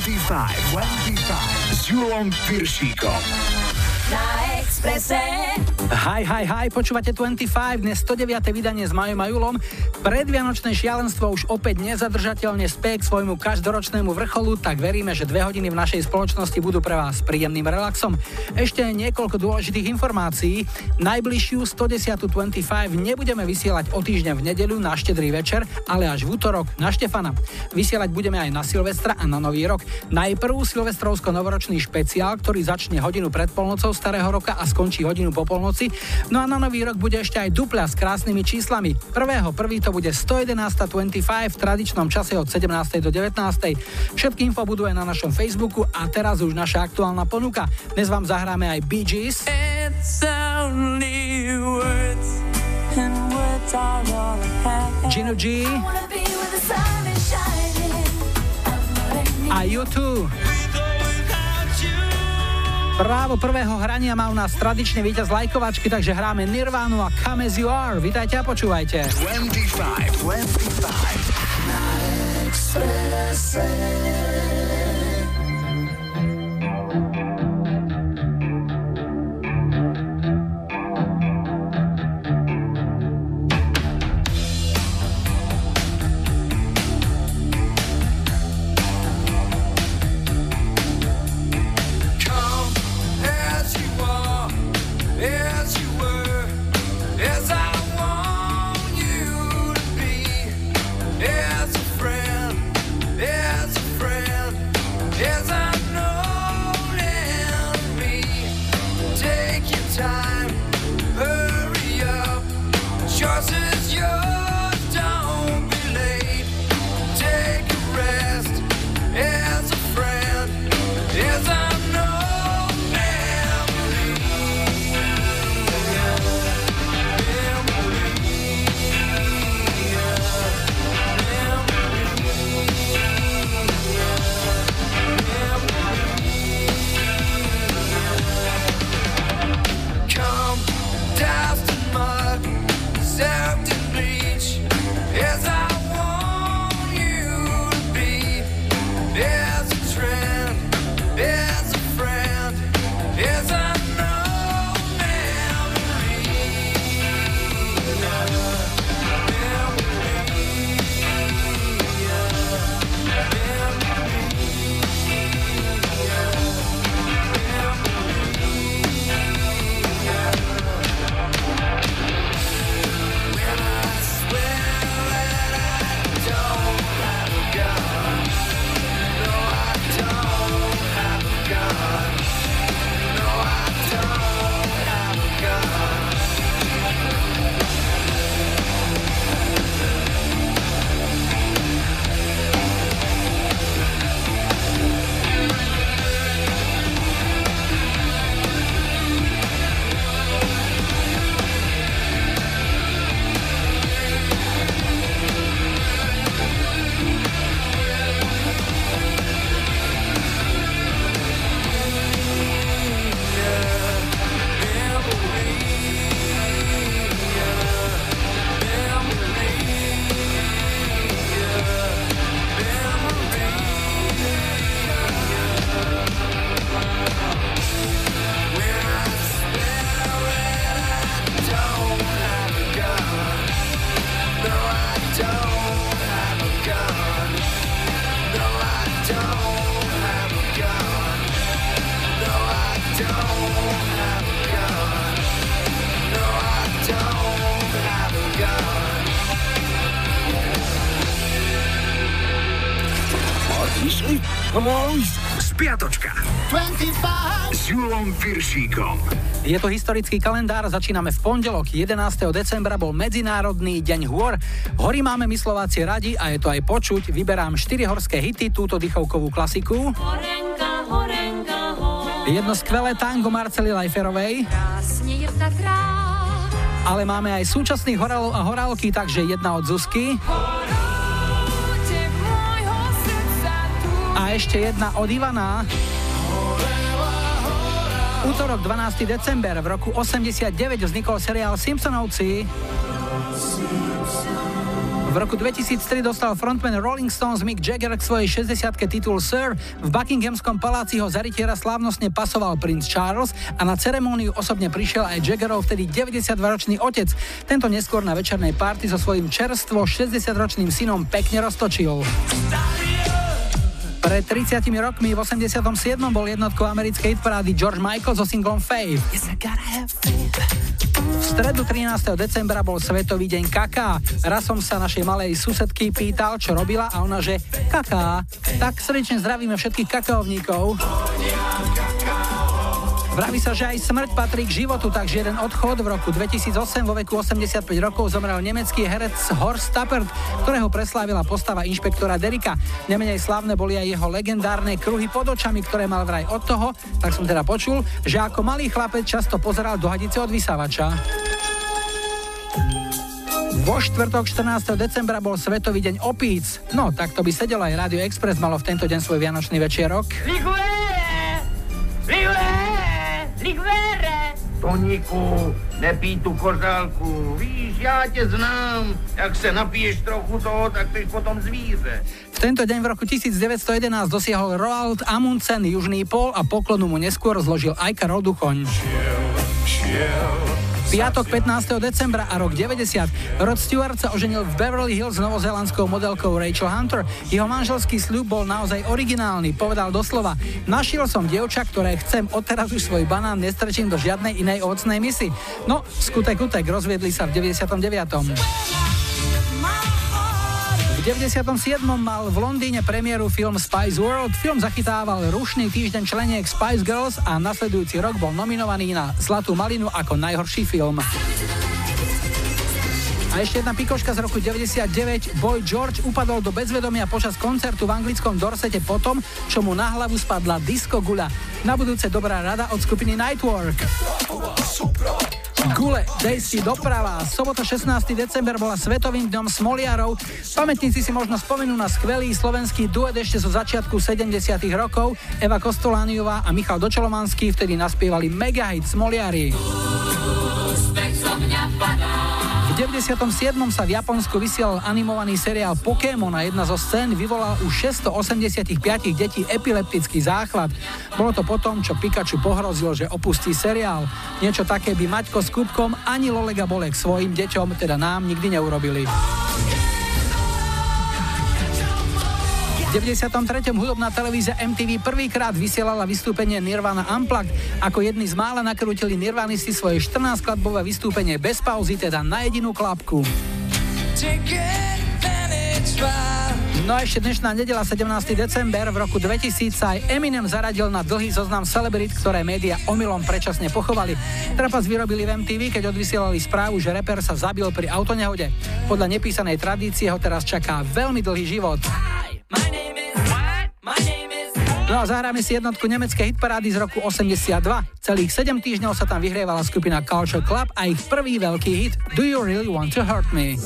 25, 25 s Julom Piršíkom. Na Exprese. Hi, hi, hi, počúvate 25, dnes 109. vydanie s Majom a Julom. Predvianočné šialenstvo už opäť nezadržateľne spie k svojmu každoročnému vrcholu, tak veríme, že dve hodiny v našej spoločnosti budú pre vás príjemným relaxom. Ešte niekoľko dôležitých informácií. Najbližšiu 110. 25 nebudeme vysielať o týždeň v nedeľu na štedrý večer, ale až v útorok na Štefana. Vysielať budeme aj na Silvestra a na Nový rok. Najprv silvestrovsko-novoročný špeciál, ktorý začne hodinu pred polnocou starého roka a skončí hodinu po polnoci. No a na nový rok bude ešte aj dupla s krásnymi číslami. Prvého prvý to bude 111.25 v tradičnom čase od 17. do 19. Všetky info budú aj na našom Facebooku a teraz už naša aktuálna ponuka. Dnes vám zahráme aj Bee Gees. Gino G. A YouTube. Právo prvého hrania má u nás tradične víťaz lajkovačky, takže hráme Nirvánu a Come As You Are. Vítajte a počúvajte. 25, 25 Spiatočka. Piršíkom. Je to historický kalendár, začíname v pondelok 11. decembra bol Medzinárodný deň hôr. Hory máme my Slováci radi a je to aj počuť. Vyberám 4 horské hity, túto dychovkovú klasiku. Horenka, horenka, hor. Jedno skvelé tango Marcely Lajferovej. Ale máme aj súčasných horálov a horálky, takže jedna od Zuzky. Hora. A ešte jedna od Ivana. Útorok 12. december v roku 89 vznikol seriál Simpsonovci. V roku 2003 dostal frontman Rolling Stones Mick Jagger k svojej 60 titul Sir. V Buckinghamskom paláci ho za rytiera slávnostne pasoval princ Charles a na ceremóniu osobne prišiel aj Jaggerov vtedy 92-ročný otec. Tento neskôr na večernej párty so svojím čerstvo 60-ročným synom pekne roztočil. Pred 30 rokmi v 87. bol jednotkou americkej hitparády George Michael so singlom Faith. V stredu 13. decembra bol Svetový deň kaká. Raz som sa našej malej susedky pýtal, čo robila a ona, že kaká. Tak srdečne zdravíme všetkých kakaovníkov. Vraví sa, že aj smrť patrí k životu, takže jeden odchod v roku 2008 vo veku 85 rokov zomrel nemecký herec Horst Tappert, ktorého preslávila postava inšpektora Derika. Nemenej slávne boli aj jeho legendárne kruhy pod očami, ktoré mal vraj od toho, tak som teda počul, že ako malý chlapec často pozeral do hadice od vysávača. Vo štvrtok 14. decembra bol Svetový deň opíc. No, tak to by sedelo aj Radio Express malo v tento deň svoj vianočný večierok. Ligure! Ligure! Ligvere! Toníku, nepí tu kořálku. Víš, já tě znám. Jak se napiješ trochu toho, tak jsi potom zvíře. V tento deň v roku 1911 dosiahol Roald Amundsen južný pol a poklonu mu neskôr zložil aj Karol Duchoň. Šiel, šiel. Piatok 15. decembra a rok 90. Rod Stewart sa oženil v Beverly Hills s novozelandskou modelkou Rachel Hunter. Jeho manželský sľub bol naozaj originálny, povedal doslova. Našiel som dievča, ktoré chcem, odteraz už svoj banán nestrčím do žiadnej inej ovocnej misy. No, skutek utek, rozviedli sa v 99. V 97. mal v Londýne premiéru film Spice World. Film zachytával rušný týždeň členiek Spice Girls a nasledujúci rok bol nominovaný na Zlatú malinu ako najhorší film. A ešte jedna pikoška z roku 99. Boy George upadol do bezvedomia počas koncertu v anglickom Dorsete potom, čo mu na hlavu spadla disco gula. Na budúce dobrá rada od skupiny Nightwork. Gule, dej si doprava. Sobota 16. december bola Svetovým dňom smoliarov. Pamätníci si možno spomenú na skvelý slovenský duet ešte zo začiatku 70. rokov. Eva Kostolániová a Michal Dočolomanský vtedy naspievali megahit Smoliari. V 97. sa v Japonsku vysielal animovaný seriál Pokémon a jedna zo scén vyvolal už 685 detí epileptický záchvat. Bolo to potom, čo Pikachu pohrozil, že opustí seriál. Niečo také by Maťko s Kubkom ani Lolega Bolek svojim deťom, teda nám, nikdy neurobili. 93. hudobná televízia MTV prvýkrát vysielala vystúpenie Nirvana Unplugged. Ako jedni z mála nakrútili Nirvanisti svoje 14-kladbové vystúpenie bez pauzy, teda na jedinú klapku. No a ešte dnešná nedela 17. december v roku 2000 sa aj Eminem zaradil na dlhý zoznam celebrit, ktoré média omylom predčasne pochovali. Trapas vyrobili v MTV, keď odvysielali správu, že reper sa zabil pri autonehode. Podľa nepísanej tradície ho teraz čaká veľmi dlhý život. No a zahráme si jednotku nemeckej hitparády z roku 82. Celých 7 týždňov sa tam vyhrievala skupina Culture Club a ich prvý veľký hit Do You Really Want to Hurt Me?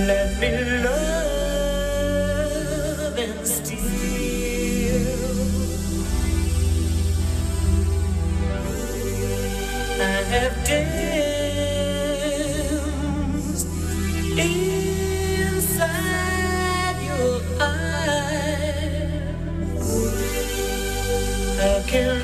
Let me love have danced inside your eyes. How can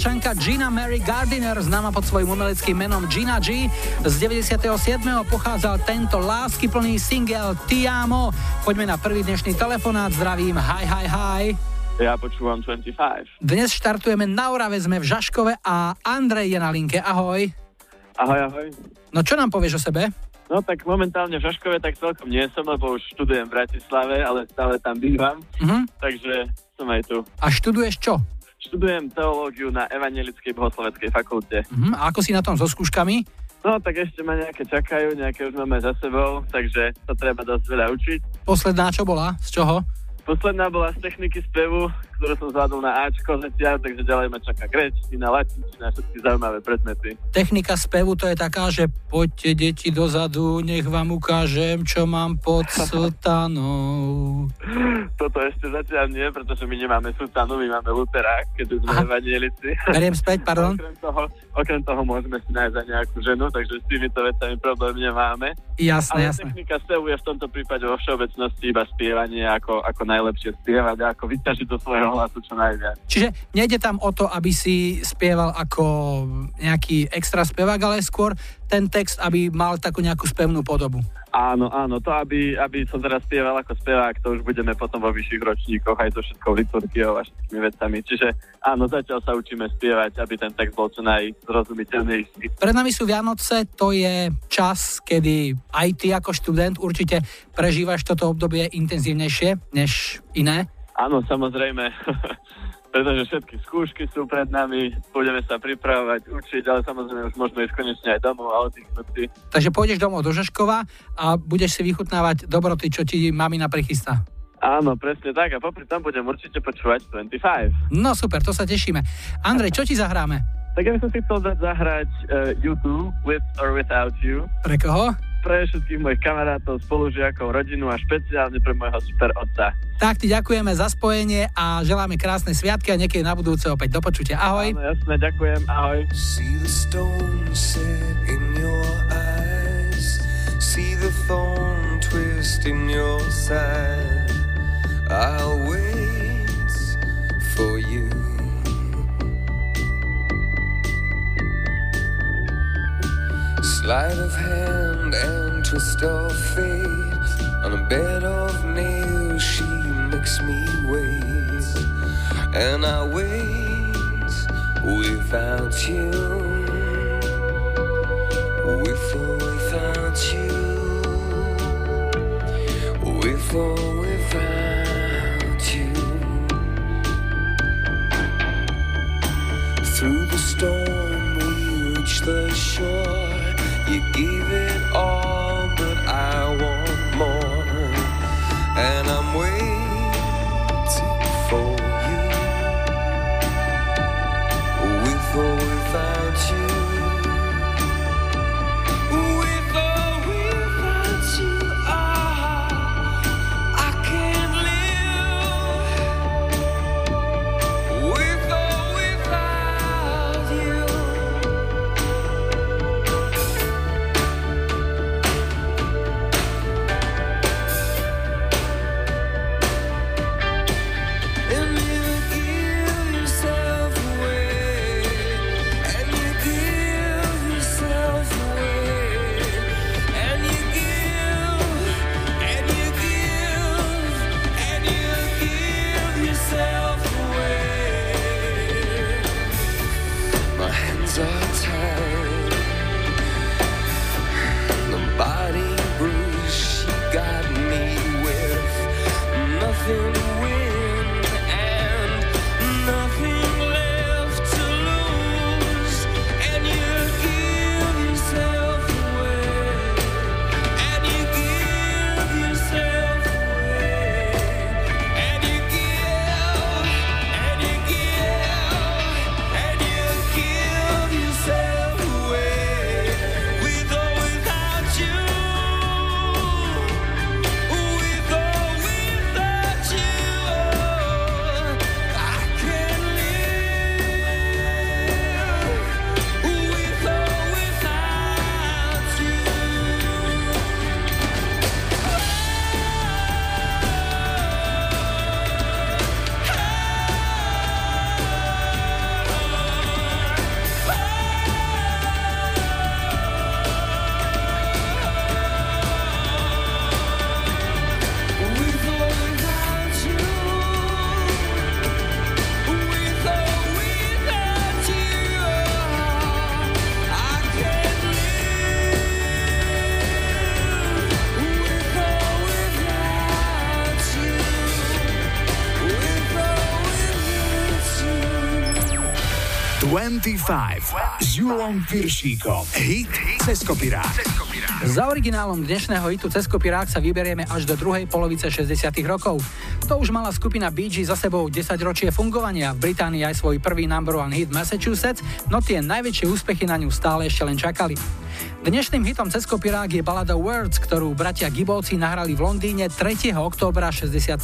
Austrálčanka Gina Mary Gardiner, známa pod svojím umeleckým menom Gina G. Z 97. pochádzal tento láskyplný single Tiamo. Poďme na prvý dnešný telefonát. Zdravím, hi, hi, hi. Ja počúvam 25. Dnes štartujeme na Orave, sme v Žaškove a Andrej je na linke. Ahoj. Ahoj, ahoj. No čo nám povieš o sebe? No tak momentálne v Žaškove tak celkom nie som, lebo už študujem v Bratislave, ale stále tam bývam, uh-huh. takže som aj tu. A študuješ čo? Študujem teológiu na Evangelickej bohosloveckej fakulte. Uh-huh. A ako si na tom so skúškami? No tak ešte ma nejaké čakajú, nejaké už máme za sebou, takže sa treba dosť veľa učiť. Posledná čo bola? Z čoho? Posledná bola z techniky spevu, ktorú som zvládol na Ačko zatiaľ, takže ďalej ma čaká grečtina, latinčina, všetky zaujímavé predmety. Technika spevu to je taká, že poďte deti dozadu, nech vám ukážem, čo mám pod sutanou. Toto ešte zatiaľ nie, pretože my nemáme sutanu, my máme luterák, keď sme evanielici. Beriem späť, pardon. okrem, toho, okrem toho môžeme si nájsť aj nejakú ženu, takže s týmito vecami problém nemáme. Jasné, Ale jasné. technika spevu je v tomto prípade vo všeobecnosti iba spievanie, ako, ako najlepšie spievať a ako vyťažiť do svojho hlasu čo najviac. Čiže nejde tam o to, aby si spieval ako nejaký extra spevák, ale skôr ten text, aby mal takú nejakú spevnú podobu. Áno, áno, to aby, aby som teraz spieval ako spevák, to už budeme potom vo vyšších ročníkoch aj so všetkou liturgiou a všetkými vecami. Čiže áno, zatiaľ sa učíme spievať, aby ten text bol čo najzrozumiteľnejší. Pred nami sú Vianoce, to je čas, kedy aj ty ako študent určite prežívaš toto obdobie intenzívnejšie než iné. Áno, samozrejme. pretože všetky skúšky sú pred nami, budeme sa pripravovať, učiť, ale samozrejme už môžeme ísť konečne aj domov a oddychnúť Takže pôjdeš domov do Žeškova a budeš si vychutnávať dobroty, čo ti mamina prichystá. Áno, presne tak a popri tom budem určite počúvať 25. No super, to sa tešíme. Andrej, čo ti zahráme? Tak ja by som si chcel dať zahrať uh, YouTube With or Without You. Pre koho? Pre všetkých mojich kamarátov, spolužiakov, rodinu a špeciálne pre môjho super otca. Tak ti ďakujeme za spojenie a želáme krásne sviatky a niekedy na budúce opäť do počutia. Ahoj. Áno, jasné, ďakujem. Ahoj. See the stone set in your eyes See the thorn twist in your side I'll wait for you Sleight of hand and twist of fate. On a bed of nails, she makes me wait. And I wait without you. With or without you. With or without you. Through the storm, we reach the shore. You gave 25 s Julom Piršíkom. Hit cez kopirák. Za originálom dnešného hitu cez kopirák sa vyberieme až do druhej polovice 60 rokov. To už mala skupina Bee za sebou 10 ročie fungovania. V Británii aj svoj prvý number one hit Massachusetts, no tie najväčšie úspechy na ňu stále ešte len čakali. Dnešným hitom cez kopirák je balada Words, ktorú bratia Gibovci nahrali v Londýne 3. októbra 67.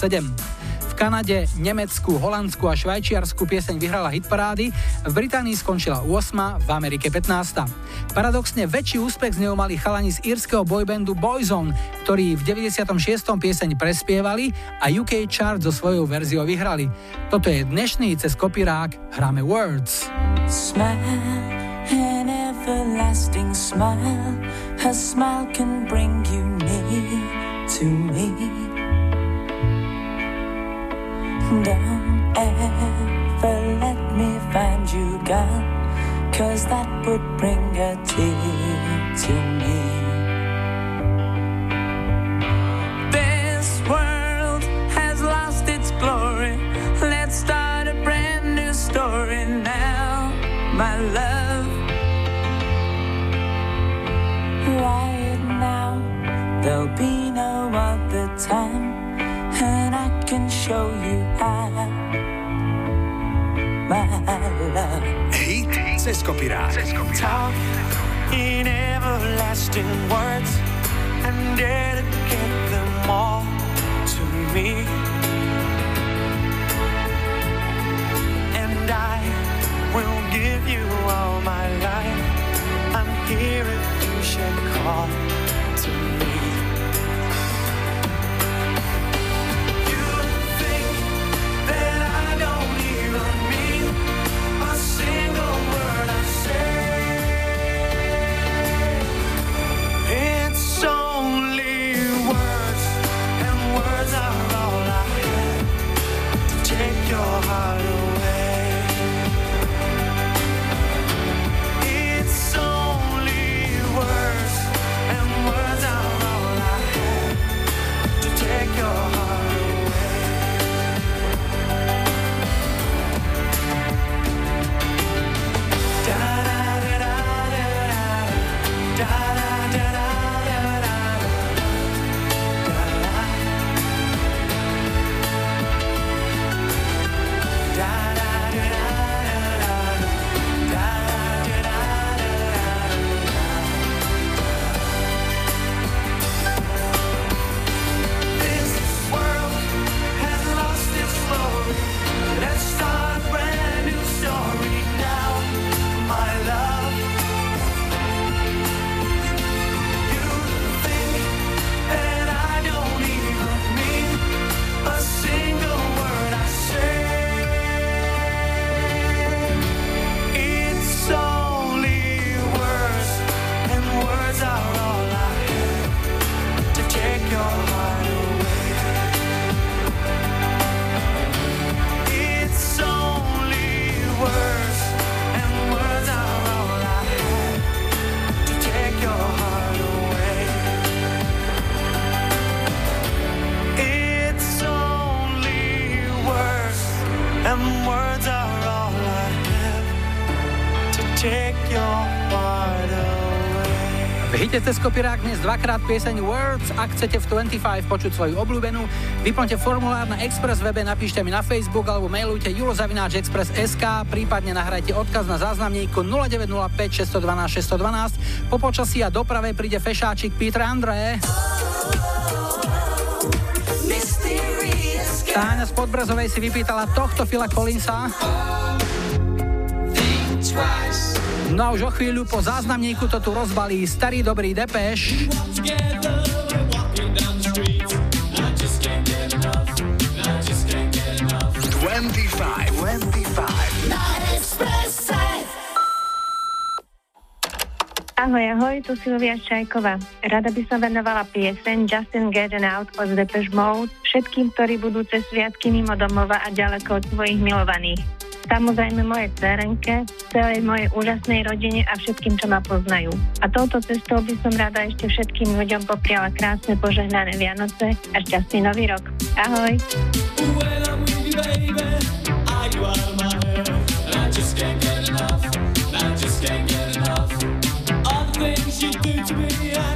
Kanade, Nemecku, Holandsku a Švajčiarsku pieseň vyhrala hitparády, v Británii skončila 8, v Amerike 15. Paradoxne väčší úspech z neho mali chalani z írskeho boybandu Boyzone, ktorí v 96. pieseň prespievali a UK chart so svojou verziou vyhrali. Toto je dnešný cez kopirák hráme Words. Smile. An everlasting smile, a smile can bring you near to me. Don't ever let me find you gone, cause that would bring a tear to me. This world has lost its glory. Let's start a brand new story now, my love. Right now, there'll be no other time I can show you how. My love. Hit cez kopirák. Talk in everlasting words and dedicate them all to me. And I will give you all my life. I'm here if you should call single a single word. Cez kopirák dnes dvakrát pieseň Words. Ak chcete v 25 počuť svoju obľúbenú, vyplňte formulár na Express webe, napíšte mi na Facebook alebo mailujte julozavináčexpress.sk, prípadne nahrajte odkaz na záznamníku 0905 612 612. Po počasí a doprave príde fešáčik Peter André. Táňa z Podbrazovej si vypýtala tohto Fila Collinsa. No a už o chvíľu po záznamníku to tu rozbalí starý dobrý Depeš. Ahoj, ahoj, tu Silvia Čajková. Rada by som venovala pieseň Justin Getting Out od Depeche Mode všetkým, ktorí budú cez sviatky mimo domova a ďaleko od svojich milovaných samozrejme mojej cerenke, celej mojej úžasnej rodine a všetkým, čo ma poznajú. A touto cestou by som rada ešte všetkým ľuďom popriala krásne požehnané Vianoce a šťastný nový rok. Ahoj! Things you do to me, I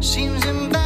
seems impossible.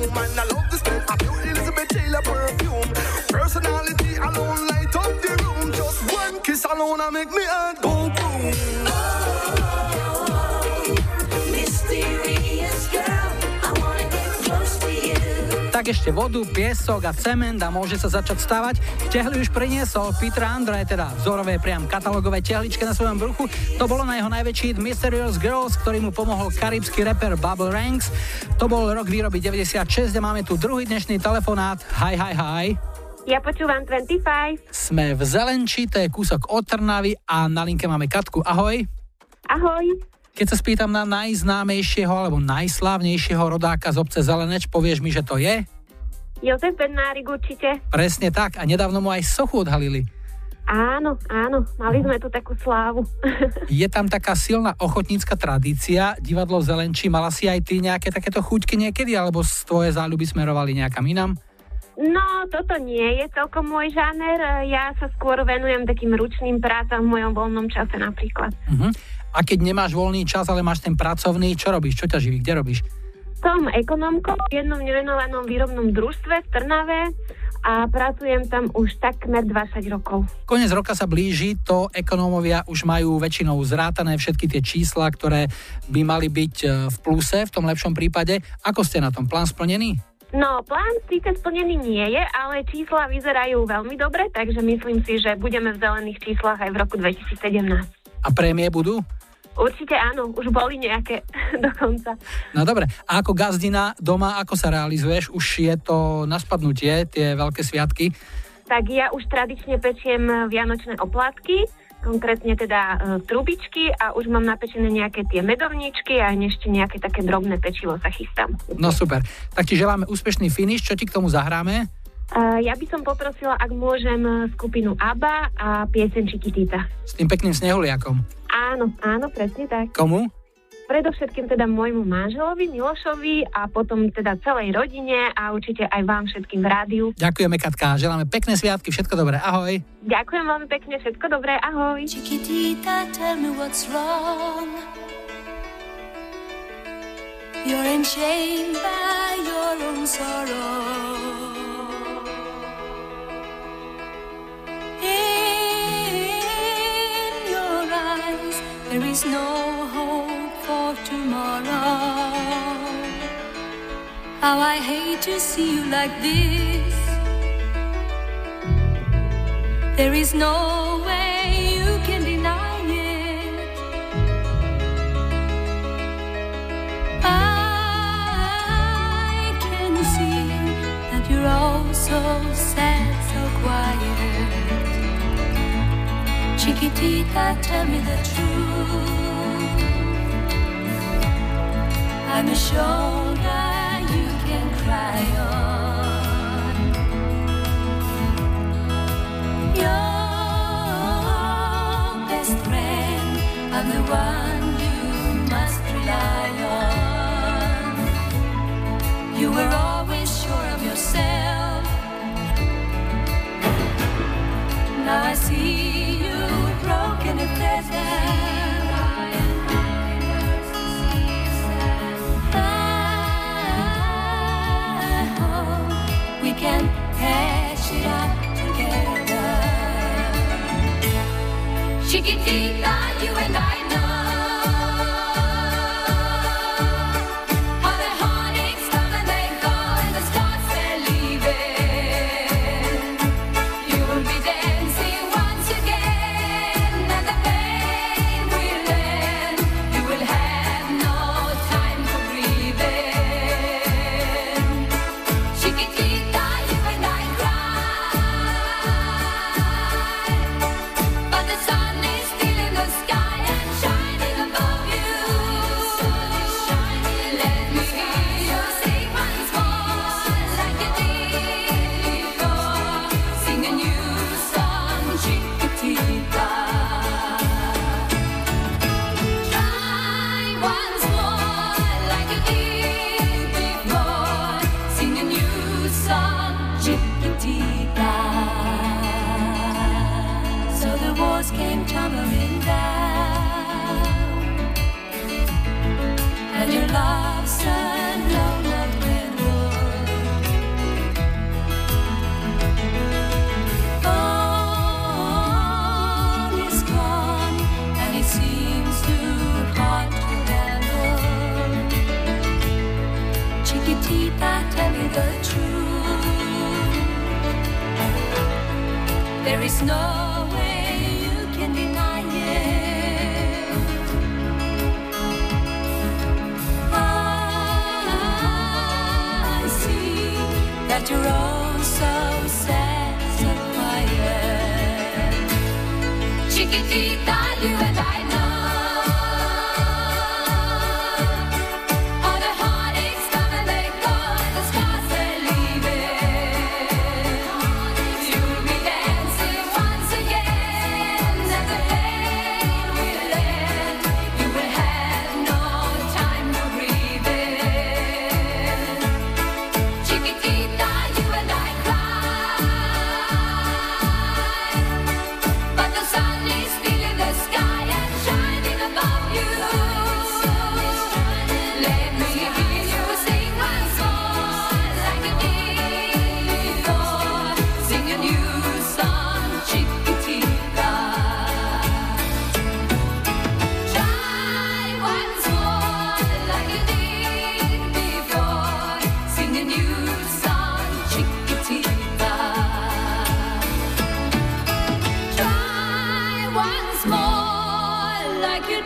woman alone. Enough. vodu, piesok a cement a môže sa začať stavať. Tehly už priniesol Peter Andre, teda vzorové priam katalogové tehličke na svojom bruchu. To bolo na jeho najväčší hit Mysterious Girls, ktorý mu pomohol karibský rapper Bubble Ranks. To bol rok výroby 96 a máme tu druhý dnešný telefonát. Hi, hi, hi. Ja počúvam 25. Sme v Zelenči, to je kúsok od Trnavy a na linke máme Katku. Ahoj. Ahoj. Keď sa spýtam na najznámejšieho alebo najslávnejšieho rodáka z obce Zeleneč, povieš mi, že to je? Jozef Bednárik určite. Presne tak a nedávno mu aj sochu odhalili. Áno, áno, mali sme tu takú slávu. Je tam taká silná ochotnícka tradícia, divadlo v Zelenči, mala si aj ty nejaké takéto chuťky niekedy, alebo tvoje záľuby smerovali nejakam inám? No, toto nie je celkom môj žáner. Ja sa skôr venujem takým ručným prácam v mojom voľnom čase napríklad. Uh-huh. A keď nemáš voľný čas, ale máš ten pracovný, čo robíš? Čo ťa živí? Kde robíš? Som ekonomkou v jednom nevenovanom výrobnom družstve v Trnave a pracujem tam už takmer 20 rokov. Konec roka sa blíži, to ekonómovia už majú väčšinou zrátané všetky tie čísla, ktoré by mali byť e, v pluse v tom lepšom prípade. Ako ste na tom? Plán splnený? No, plán síce splnený nie je, ale čísla vyzerajú veľmi dobre, takže myslím si, že budeme v zelených číslach aj v roku 2017. A prémie budú? Určite áno, už boli nejaké dokonca. No dobre, a ako gazdina doma, ako sa realizuješ? Už je to na spadnutie, tie veľké sviatky? Tak ja už tradične pečiem vianočné oplatky, konkrétne teda e, trubičky a už mám napečené nejaké tie medovničky a ešte nejaké také drobné pečivo sa chystám. No super. Tak ti želáme úspešný finish. Čo ti k tomu zahráme? Uh, ja by som poprosila, ak môžem, skupinu ABBA a piesen Chiquitita. S tým pekným snehuliakom. Áno, áno, presne tak. Komu? predovšetkým teda môjmu manželovi Milošovi a potom teda celej rodine a určite aj vám všetkým v rádiu. Ďakujeme Katka, želáme pekné sviatky, všetko dobré, ahoj. Ďakujem veľmi pekne, všetko dobré, ahoj. Chiquitita, tell me what's wrong. You're enchained by your own sorrow. How I hate to see you like this. There is no way you can deny it. I can see that you're all so sad, so quiet. Chiquitita, tell me the truth. I'm a shoulder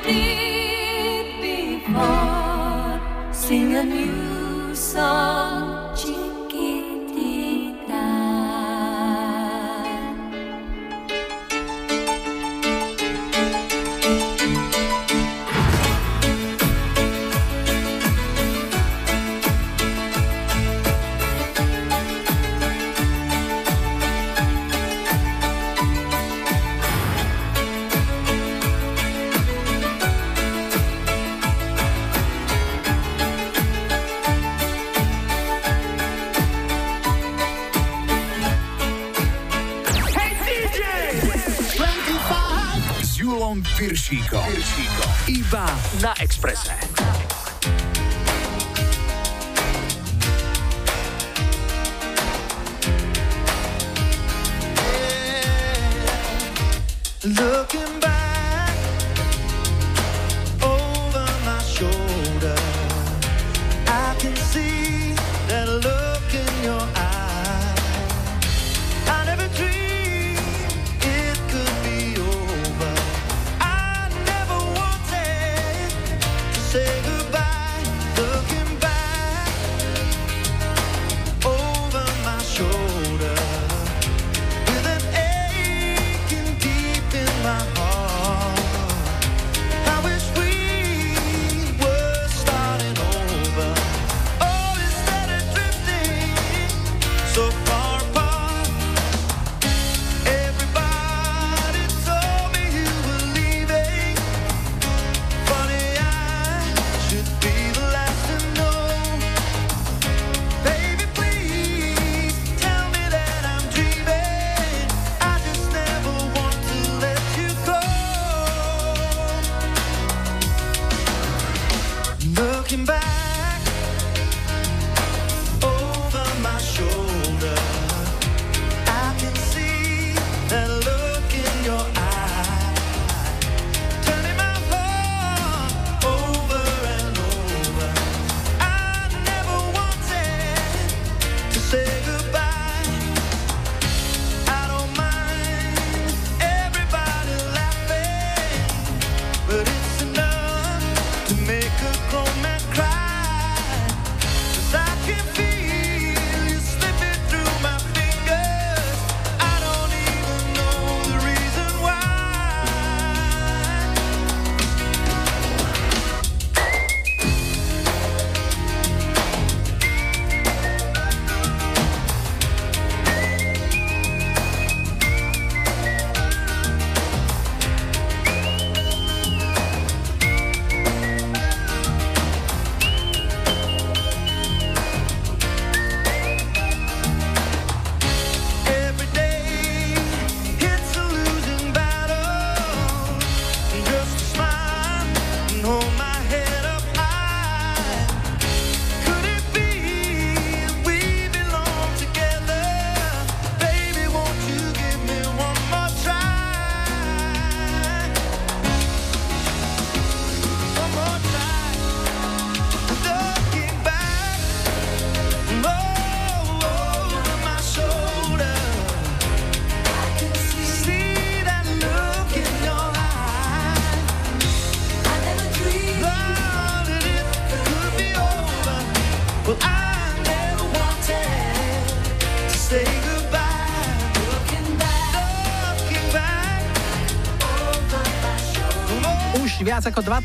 did before. Sing a new song. Piršíkom.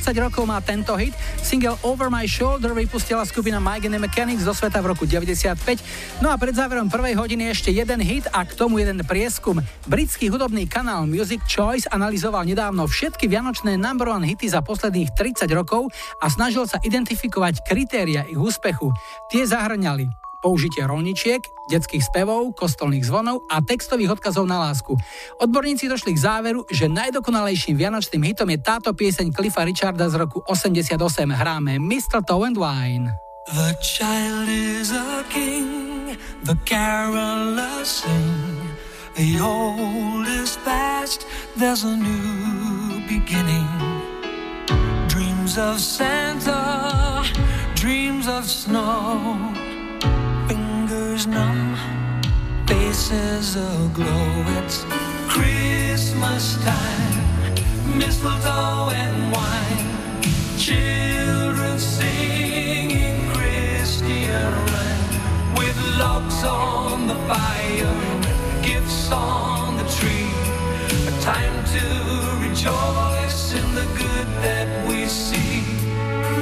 10 rokov má tento hit. Single Over My Shoulder vypustila skupina Mike and Mechanics zo sveta v roku 95. No a pred záverom prvej hodiny ešte jeden hit a k tomu jeden prieskum. Britský hudobný kanál Music Choice analyzoval nedávno všetky vianočné number one hity za posledných 30 rokov a snažil sa identifikovať kritéria ich úspechu. Tie zahrňali použitie rolničiek, detských spevov, kostolných zvonov a textových odkazov na lásku. Odborníci došli k záveru, že najdokonalejším vianočným hitom je táto pieseň Cliffa Richarda z roku 88. Hráme Mistletoe and Wine. The child is a king, the carolers sing. The old is past, there's a new beginning. Dreams of Santa, dreams of snow. Fingers numb, faces aglow. It's Christmas time, mistletoe and wine. Children singing Christian rhyme with logs on the fire, gifts on the tree. A time to rejoice in the good that we see.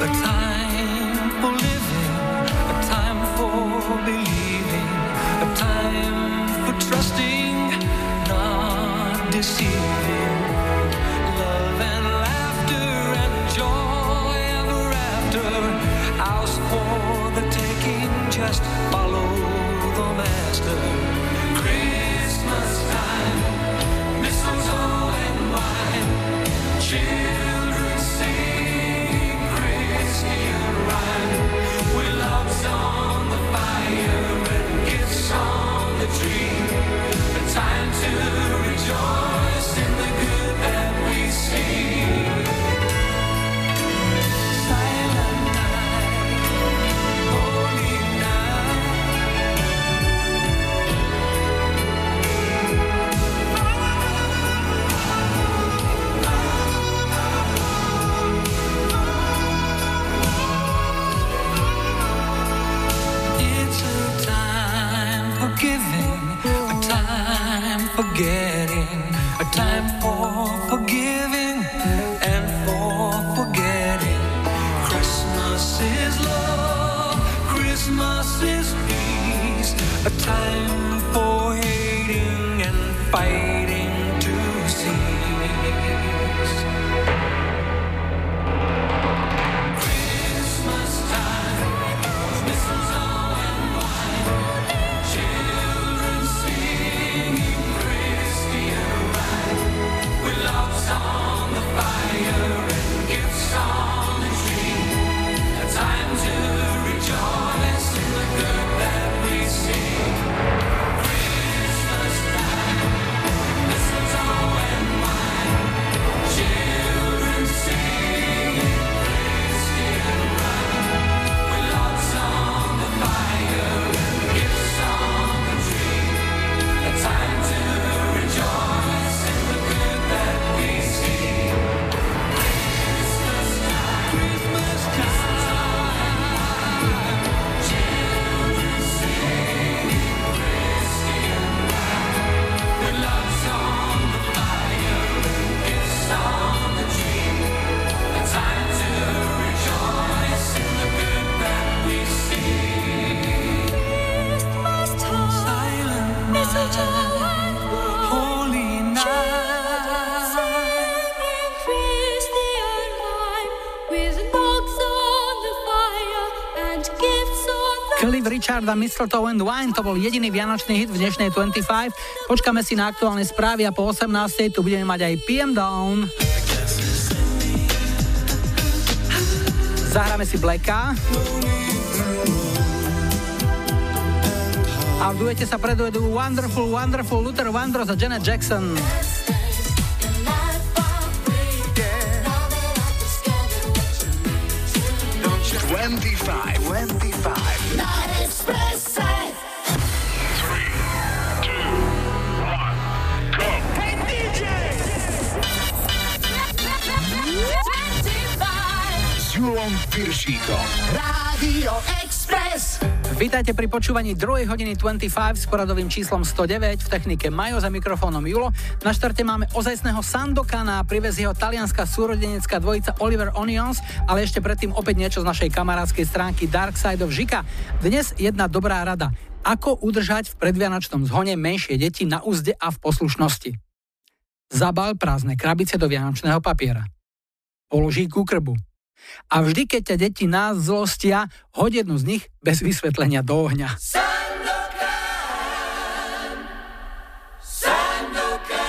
A time a time for hating and fighting. Richarda Mistletoe and Wine, to bol jediný vianočný hit v dnešnej 25. Počkáme si na aktuálne správy a po 18. tu budeme mať aj PM Down. Zahráme si Blacka. A v duete sa predujedú Wonderful, Wonderful, Luther Vandross a Janet Jackson. Vítajte pri počúvaní 2. hodiny 25 s poradovým číslom 109 v technike Majo za mikrofónom Julo. Na štarte máme ozajstného Sandokana, privez jeho talianská súrodenecká dvojica Oliver Onions, ale ešte predtým opäť niečo z našej kamarádskej stránky Dark Side of Žika. Dnes jedna dobrá rada. Ako udržať v predvianočnom zhone menšie deti na úzde a v poslušnosti? Zabal prázdne krabice do vianočného papiera. Položí ku krbu a vždy, keď ťa deti nás zlostia, hoď jednu z nich bez vysvetlenia do ohňa. Sandokan, Sandokan.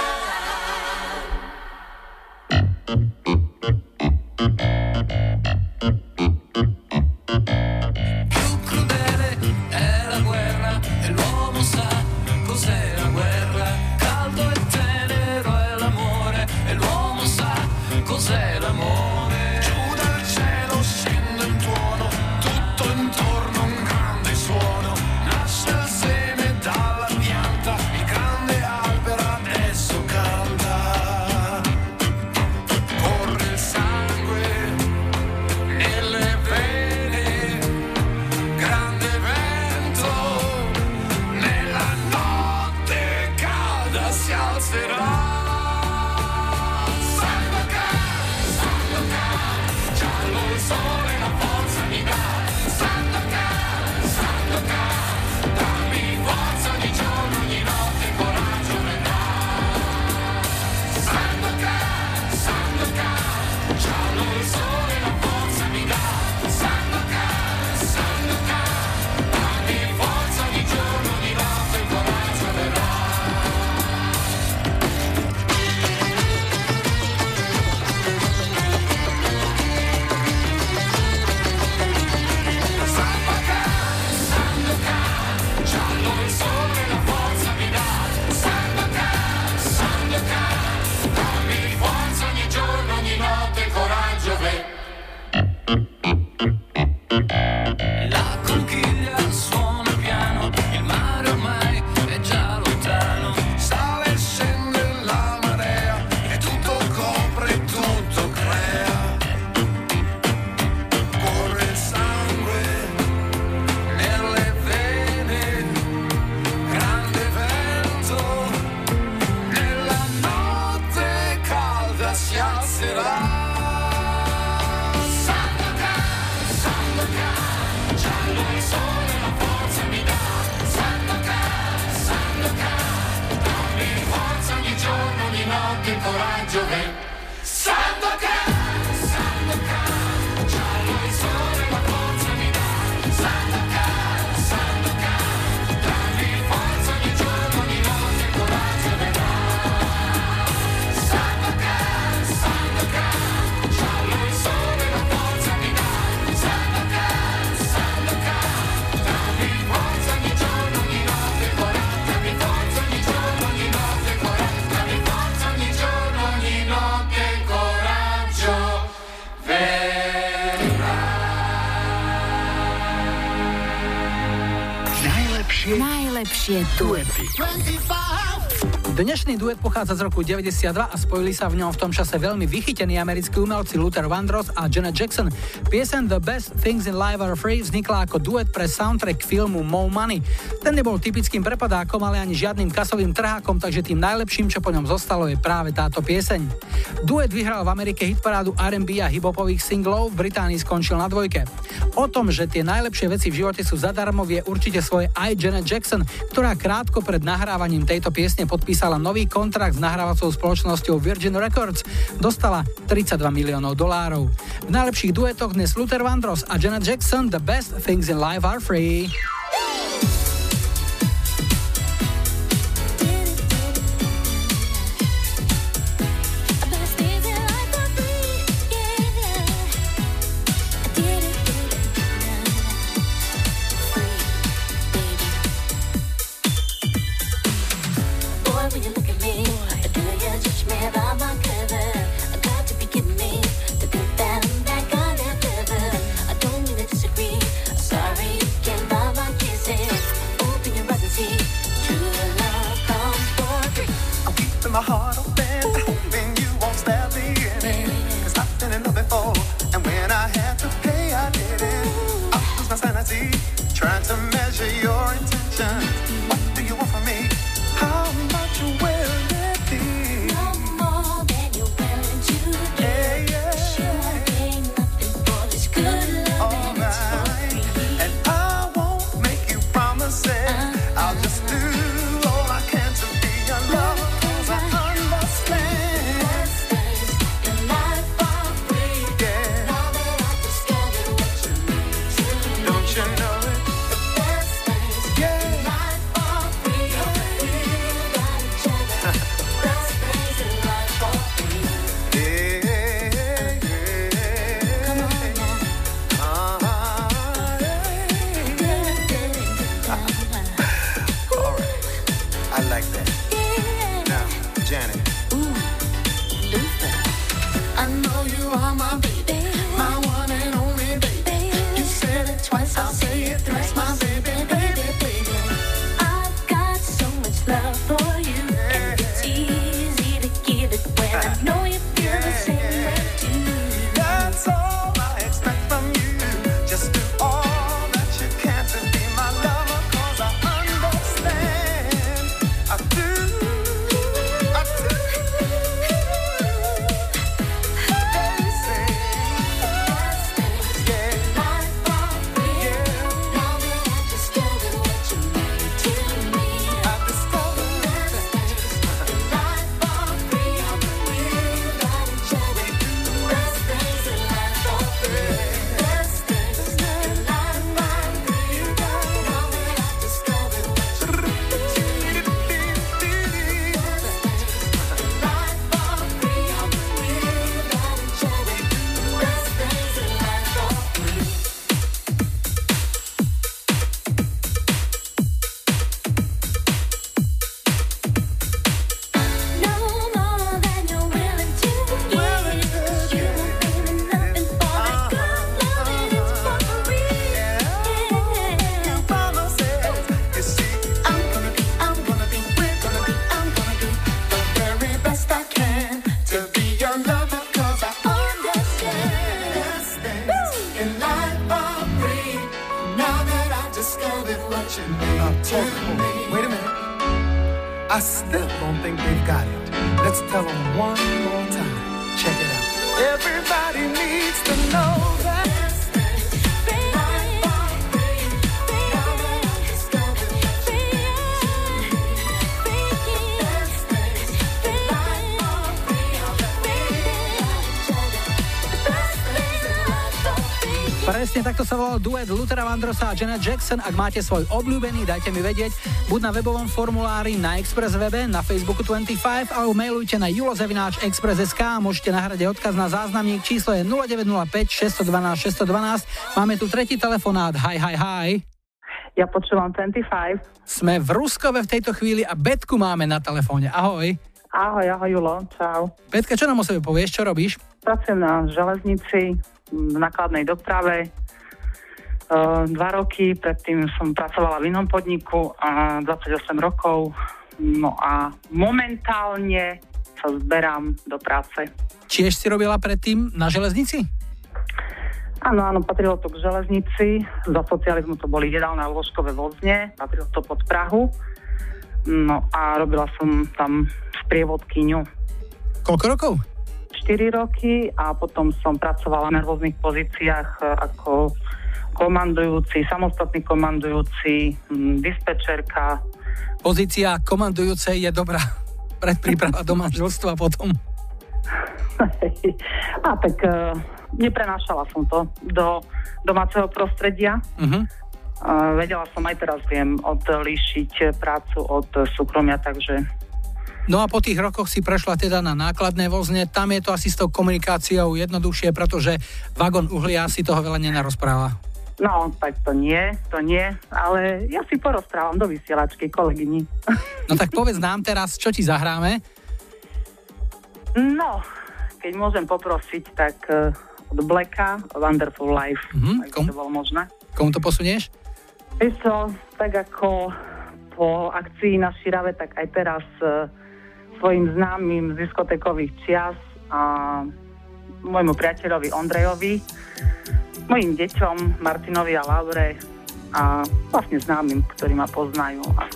Najlepšie duety. Dnešný duet pochádza z roku 92 a spojili sa v ňom v tom čase veľmi vychytení americkí umelci Luther Vandross a Janet Jackson. Piesen The Best Things in Life Are Free vznikla ako duet pre soundtrack filmu Mo Money. Ten nebol typickým prepadákom, ale ani žiadnym kasovým trhákom, takže tým najlepším, čo po ňom zostalo, je práve táto pieseň. Duet vyhral v Amerike hitparádu R&B a hiphopových singlov, v Británii skončil na dvojke. O tom, že tie najlepšie veci v živote sú zadarmo, vie určite svoje aj Janet Jackson, ktorá krátko pred nahrávaním tejto piesne podpísala nový kontrakt s nahrávacou spoločnosťou Virgin Records. Dostala 32 miliónov dolárov. V najlepších duetoch dnes Luther Vandross a Janet Jackson The Best Things in Life Are Free. Presne takto sa volal duet Luthera Vandrosa a Janet Jackson. Ak máte svoj obľúbený, dajte mi vedieť. Buď na webovom formulári na Express webe, na Facebooku 25, alebo mailujte na julozavináč Express.sk môžete nahrať aj odkaz na záznamník. Číslo je 0905 612 612. Máme tu tretí telefonát. Hi, hi, hi. Ja počúvam 25. Sme v Ruskove v tejto chvíli a Betku máme na telefóne. Ahoj. Ahoj, ahoj Julo, čau. Betka, čo nám o sebe povieš, čo robíš? Pracujem na železnici, v nakladnej doprave. Uh, dva roky, predtým som pracovala v inom podniku a 28 rokov. No a momentálne sa zberám do práce. Tiež si robila predtým na železnici? Áno, áno, patrilo to k železnici. Za socializmu to boli jedálne a lôžkové vozne. Patrilo to pod Prahu. No a robila som tam sprievodkyňu Koľko rokov? 4 roky a potom som pracovala na rôznych pozíciách e, ako komandujúci, samostatný komandujúci, m, dispečerka. Pozícia komandujúcej je dobrá predpríprava do manželstva potom. a tak e, neprenášala som to do domáceho prostredia. Uh-huh. Uh, vedela som aj teraz viem odlíšiť prácu od súkromia, takže No a po tých rokoch si prešla teda na nákladné vozne, tam je to asi s tou komunikáciou jednoduchšie, pretože vagón uhlia si toho veľa nenarozpráva. No, tak to nie, to nie, ale ja si porozprávam do vysielačky kolegyni. No tak povedz nám teraz, čo ti zahráme. No, keď môžem poprosiť, tak uh, od Blacka Wonderful Life, Mhm, ak kom- to bolo možné. Komu to posunieš? Vieš čo, tak ako po akcii na Širave, tak aj teraz uh, svojim známym z diskotékových čias a môjmu priateľovi Ondrejovi, mojim deťom Martinovi a Laure a vlastne známym, ktorí ma poznajú a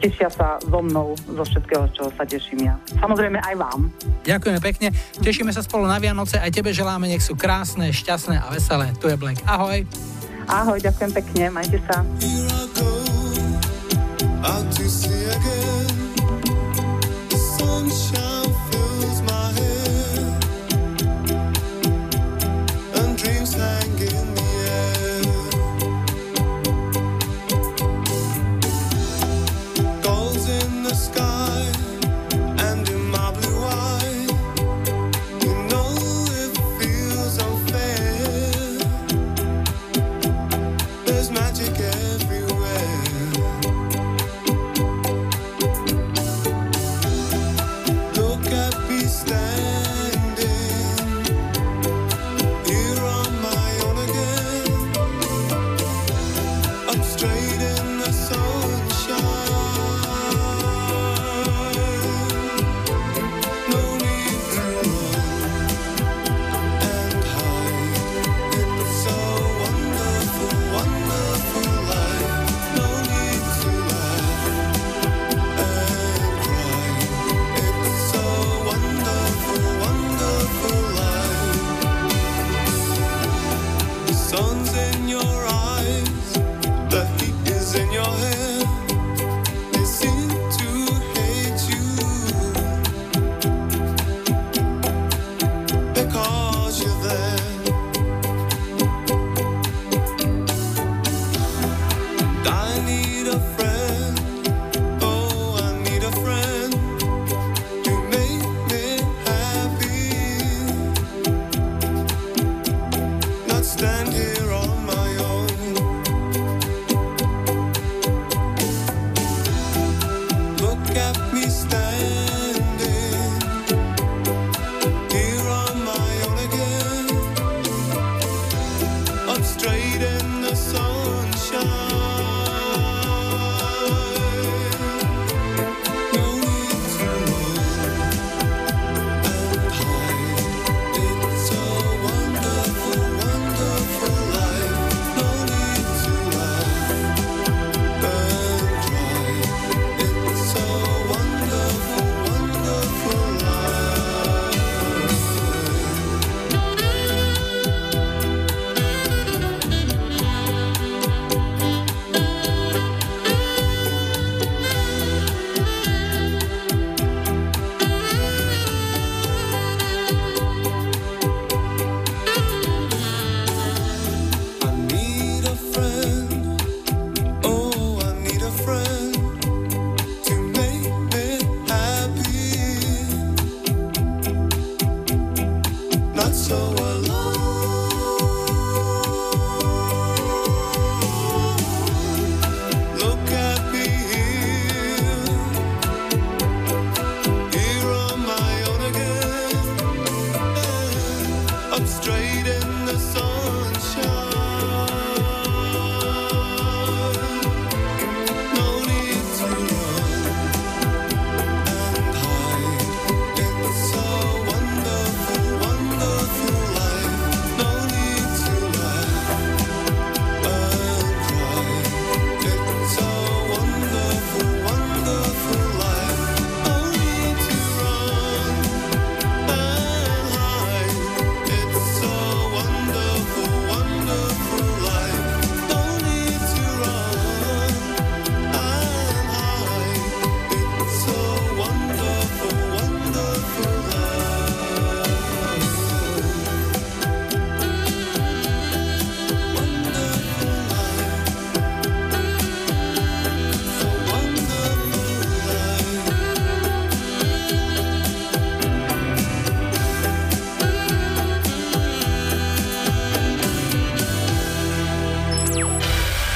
tešia sa so mnou zo všetkého, čo sa teším ja. Samozrejme aj vám. Ďakujeme pekne, tešíme sa spolu na Vianoce, aj tebe želáme, nech sú krásne, šťastné a veselé. Tu je Black. Ahoj. Ahoj, ďakujem pekne, majte sa. Here I go out to sea again. Sunshine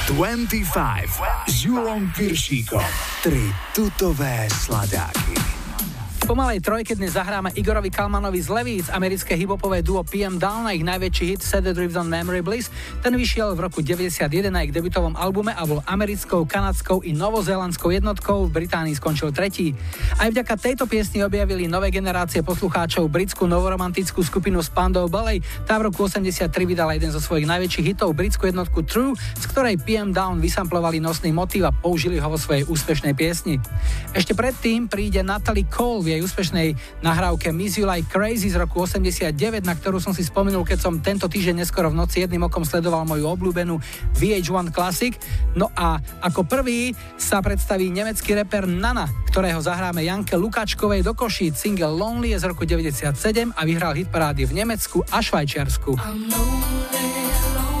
25 s Julom Piršíkom. Tri tutové sladáky. Pomalej trojke dnes zahráme Igorovi Kalmanovi z Levíc, americké hipopové duo PM Down na ich najväčší hit Set the Drift on Memory Bliss. Ten vyšiel v roku 91 na ich debutovom albume a bol americkou, kanadskou i novozélandskou jednotkou, v Británii skončil tretí. Aj vďaka tejto piesni objavili nové generácie poslucháčov britskú novoromantickú skupinu Spandau Ballet. Tá v roku 83 vydala jeden zo svojich najväčších hitov, britskú jednotku True, z ktorej PM Down vysamplovali nosný motív a použili ho vo svojej úspešnej piesni. Ešte predtým príde Natalie Cole v jej úspešnej nahrávke Miss You Like Crazy z roku 89, na ktorú som si spomenul, keď som tento týždeň neskoro v noci jedným okom sledoval moju obľúbenú VH1 Classic. No a ako prvý sa predstaví nemecký reper Nana, ktorého zahráme Janke Lukačkovej do koší. Single Lonely je z roku 97 a vyhral hit parády v Nemecku a Švajčiarsku. Remember, first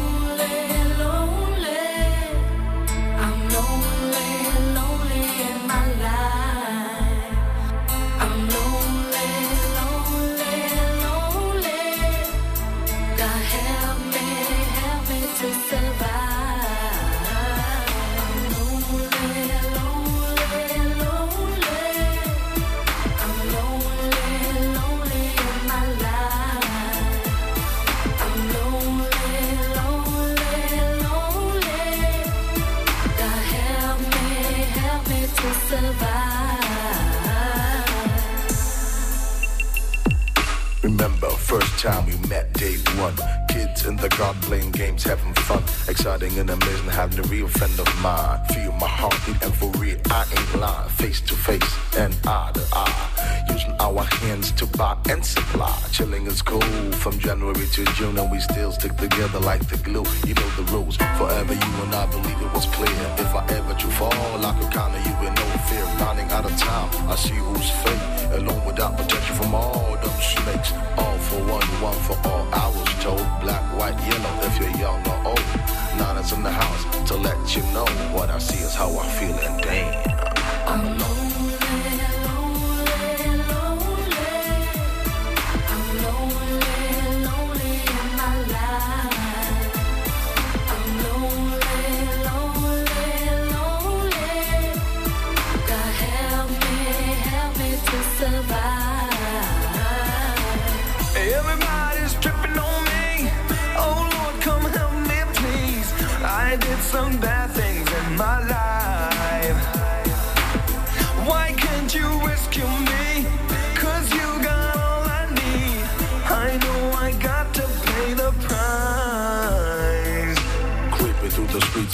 time we met, day one. Kids in the garden playing games, having fun. Exciting and amazing, having a real friend of mine. Feel my heartbeat and for real, I ain't lying. Face to face and eye to eye. Using our hands to buy and supply. Chilling is cool from January to June, and we still stick together like the glue. You know the rules. Forever you and I believe it was clear. If I ever to fall, I could count on you with no fear. Running out of time, I see who's fake. Alone without protection from all them snakes. All for one, one for all. I was told black, white, yellow. If you're young or old, Nana's in the house to let you know what I see is how I feel, and damn, I'm I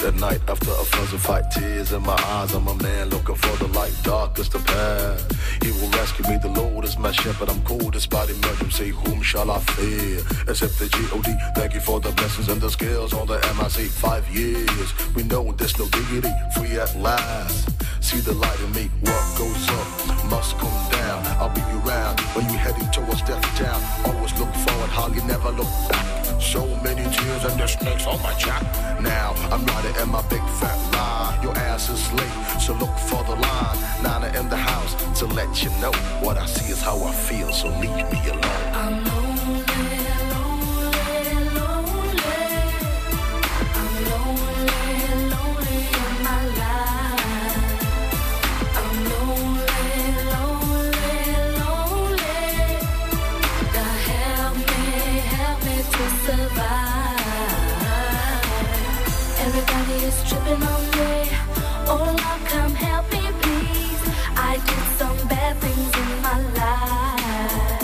at night after a fuzzy fight. Tears in my eyes, I'm a man looking for the light, darkest the path. He will rescue me, the Lord is my shepherd. I'm cool despite emergency. Whom shall I fear? Except the G.O.D. Thank you for the blessings and the skills on the MIC. Five years, we know there's no dignity. Free at last. See the light in me. What goes up must come down. I'll be around when you heading towards death town. Always look forward, hardly never look back. So many tears and the snakes on my jack. Now I'm riding in my big fat lie. Your ass is late, so look for the line. Nana in the house to let you know what I see is how I feel. So leave me alone. Oh Lord, come help me, please. I did some bad things in my life.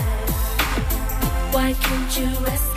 Why can't s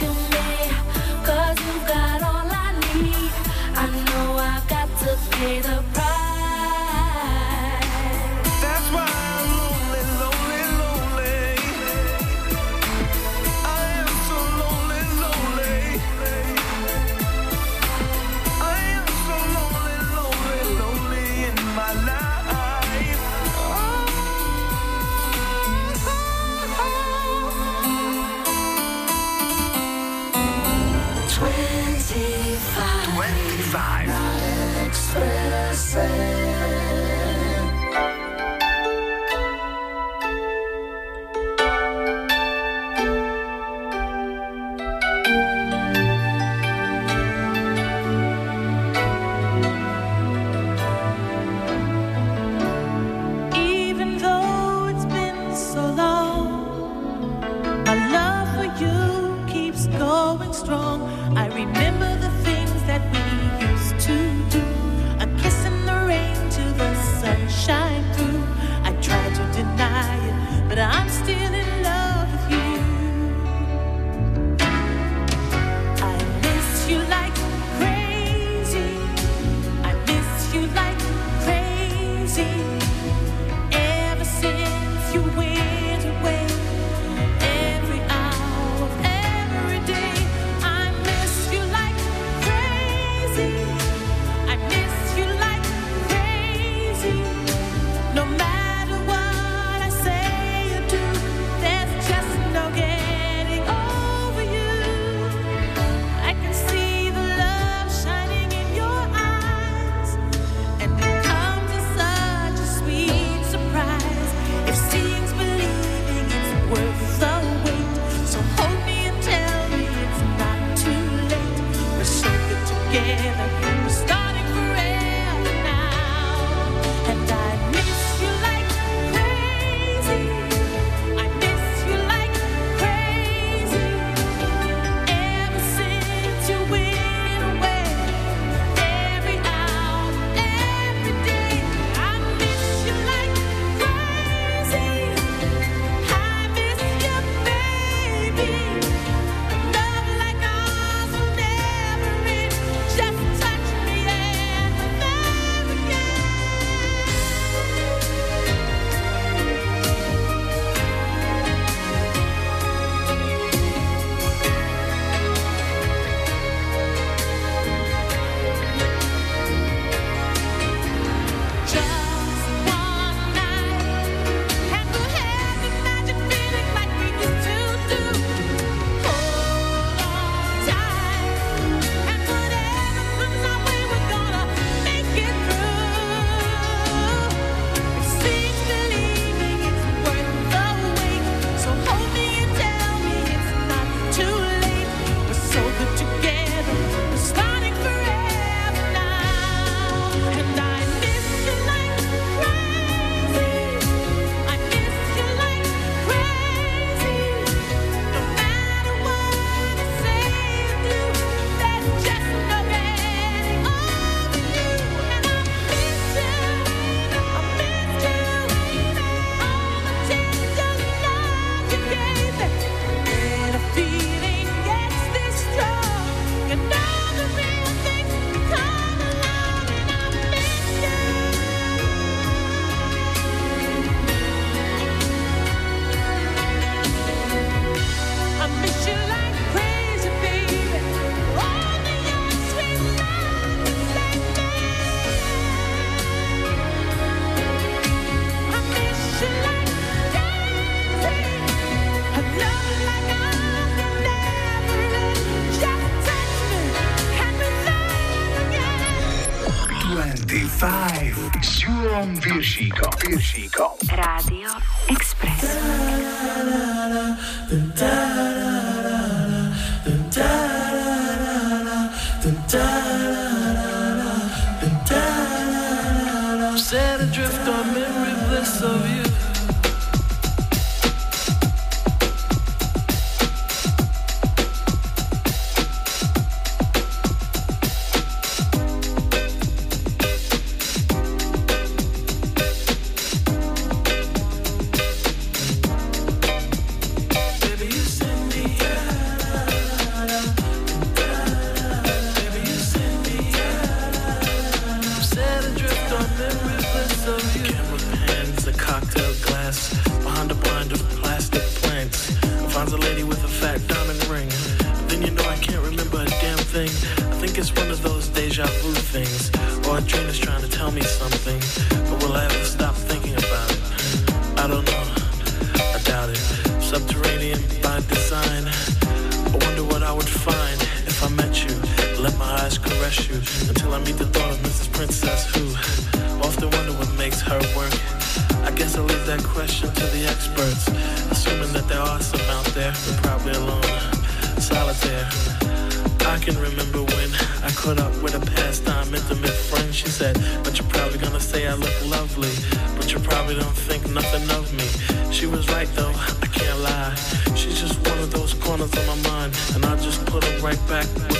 But you're probably gonna say I look lovely, but you probably don't think nothing of me. She was right though, I can't lie. She's just one of those corners of my mind, and I just put her right back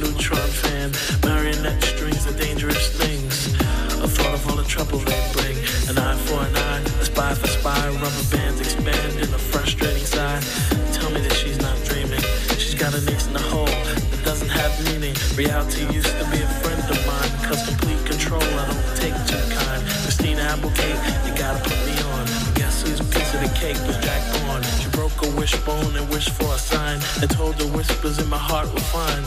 neutron fan. Marionette strings are dangerous things. A thought of all the trouble they bring. An eye for an eye, a spy for spy. Rubber bands expand in a frustrating sigh. Tell me that she's not dreaming. She's got an ace in the hole that doesn't have meaning. Reality used to be a friend of mine. Cause complete control, I don't take too kind. Christina Applegate, you gotta put me on. Guess whose piece of the cake was Jack Bourne? She broke a wishbone and wished for a sign. And told the whispers in my heart were fine.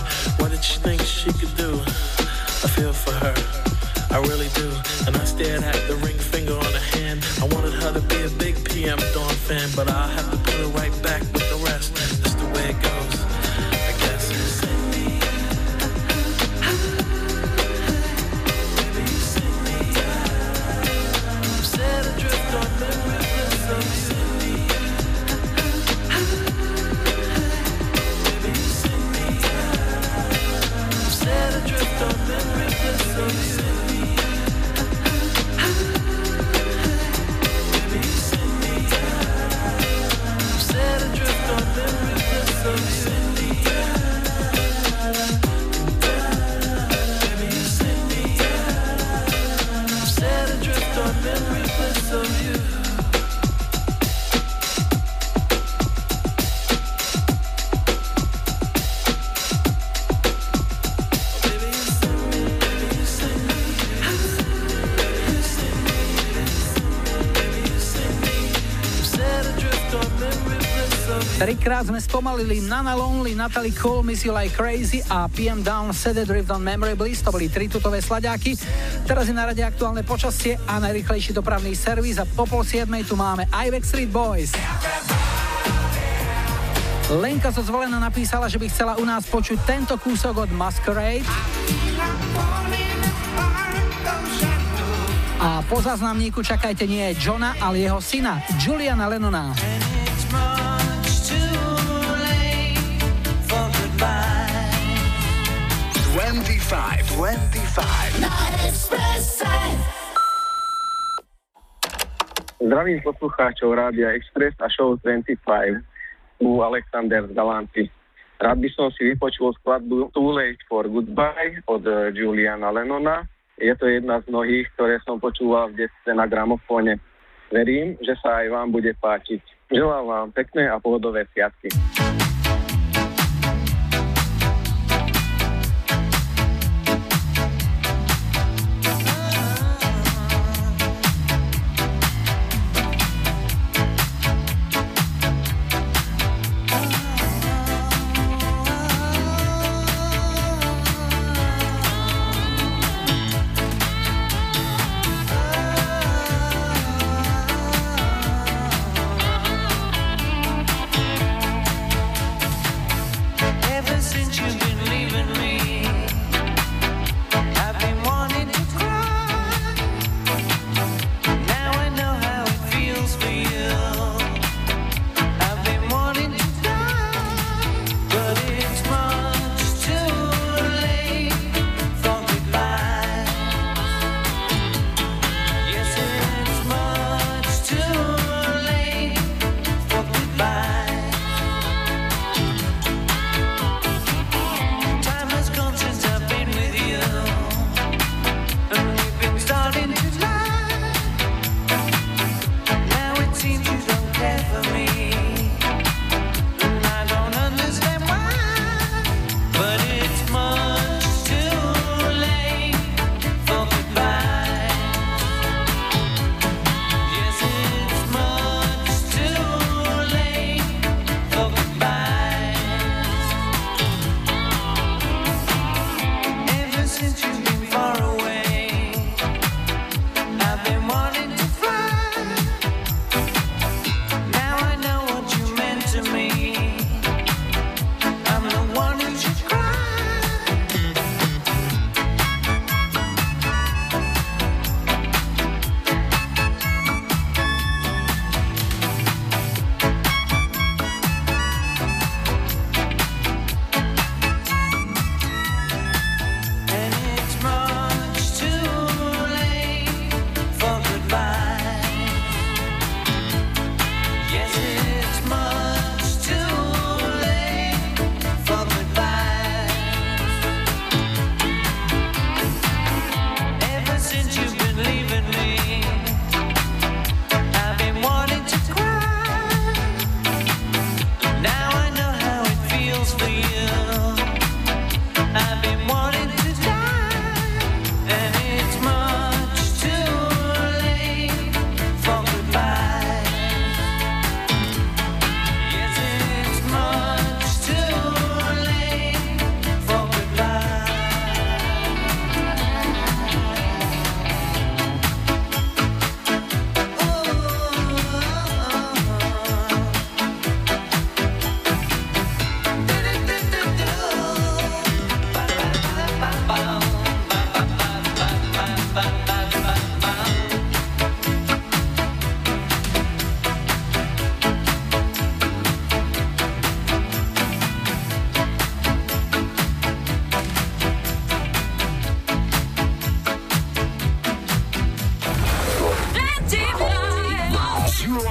You. Trikrát sme spomalili Nana Lonely, Natalie Cole, Miss You Like Crazy a PM Down, Set a Drift on Memory Bliss. To boli tri tutové slaďáky. Teraz je na rade aktuálne počasie a najrychlejší dopravný servis a po pol siedmej tu máme Ivex Street Boys. Lenka zo zvolená napísala, že by chcela u nás počuť tento kúsok od Masquerade. A po záznamníku čakajte nie Johna, ale jeho syna, Juliana Lennona. 25, 25. Zdravím poslucháčov Rádia Express a Show 25. Tu Alexander z Galanty. Rád by som si vypočul skladbu Too Late for Goodbye od eh, Juliana Lennona. Je to jedna z mnohých, ktoré som počúval v detstve na gramofóne. Verím, že sa aj vám bude páčiť. Želám vám pekné a pohodové sviatky.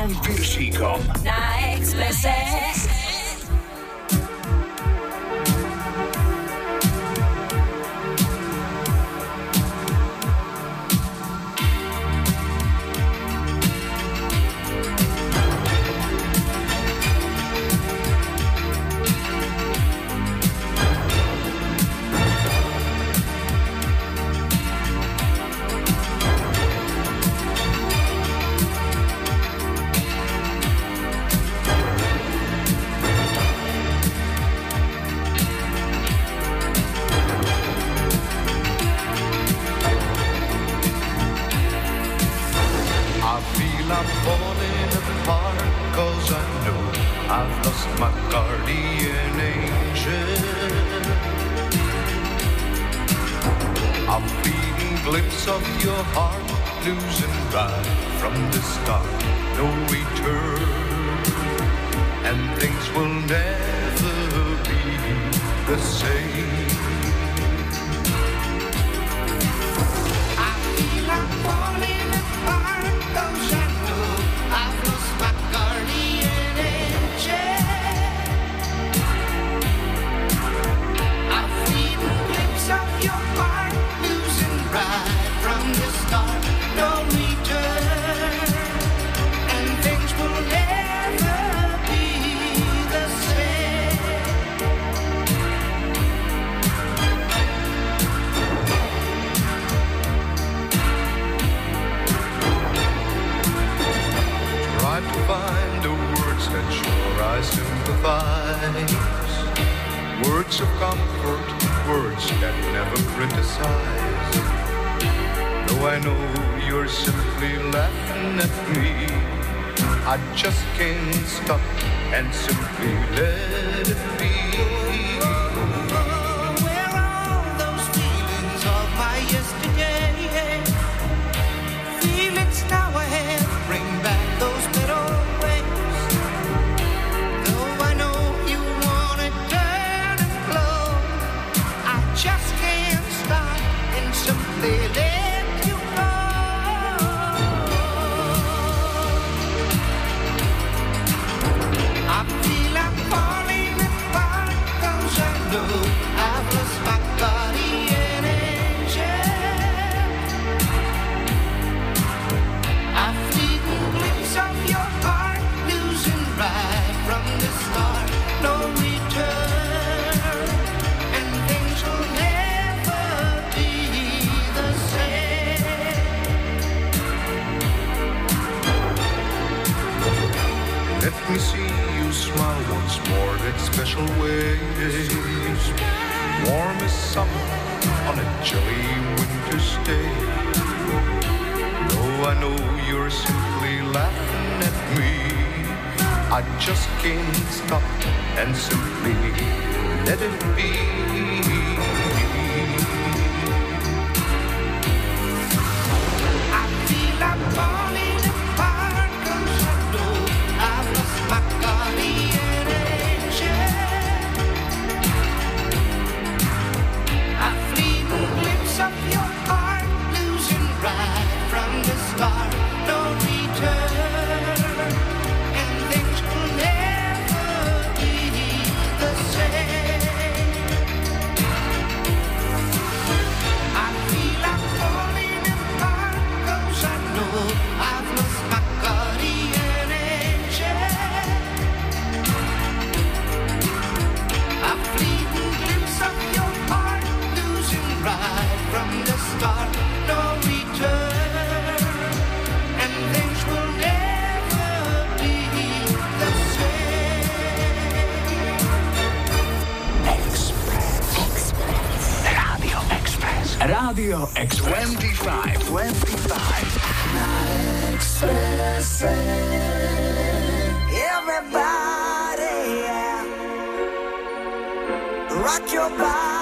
Milanom na Expresse. I just can't stop and simply let it be. Radio X25. 25. Everybody, yeah. Rock your body.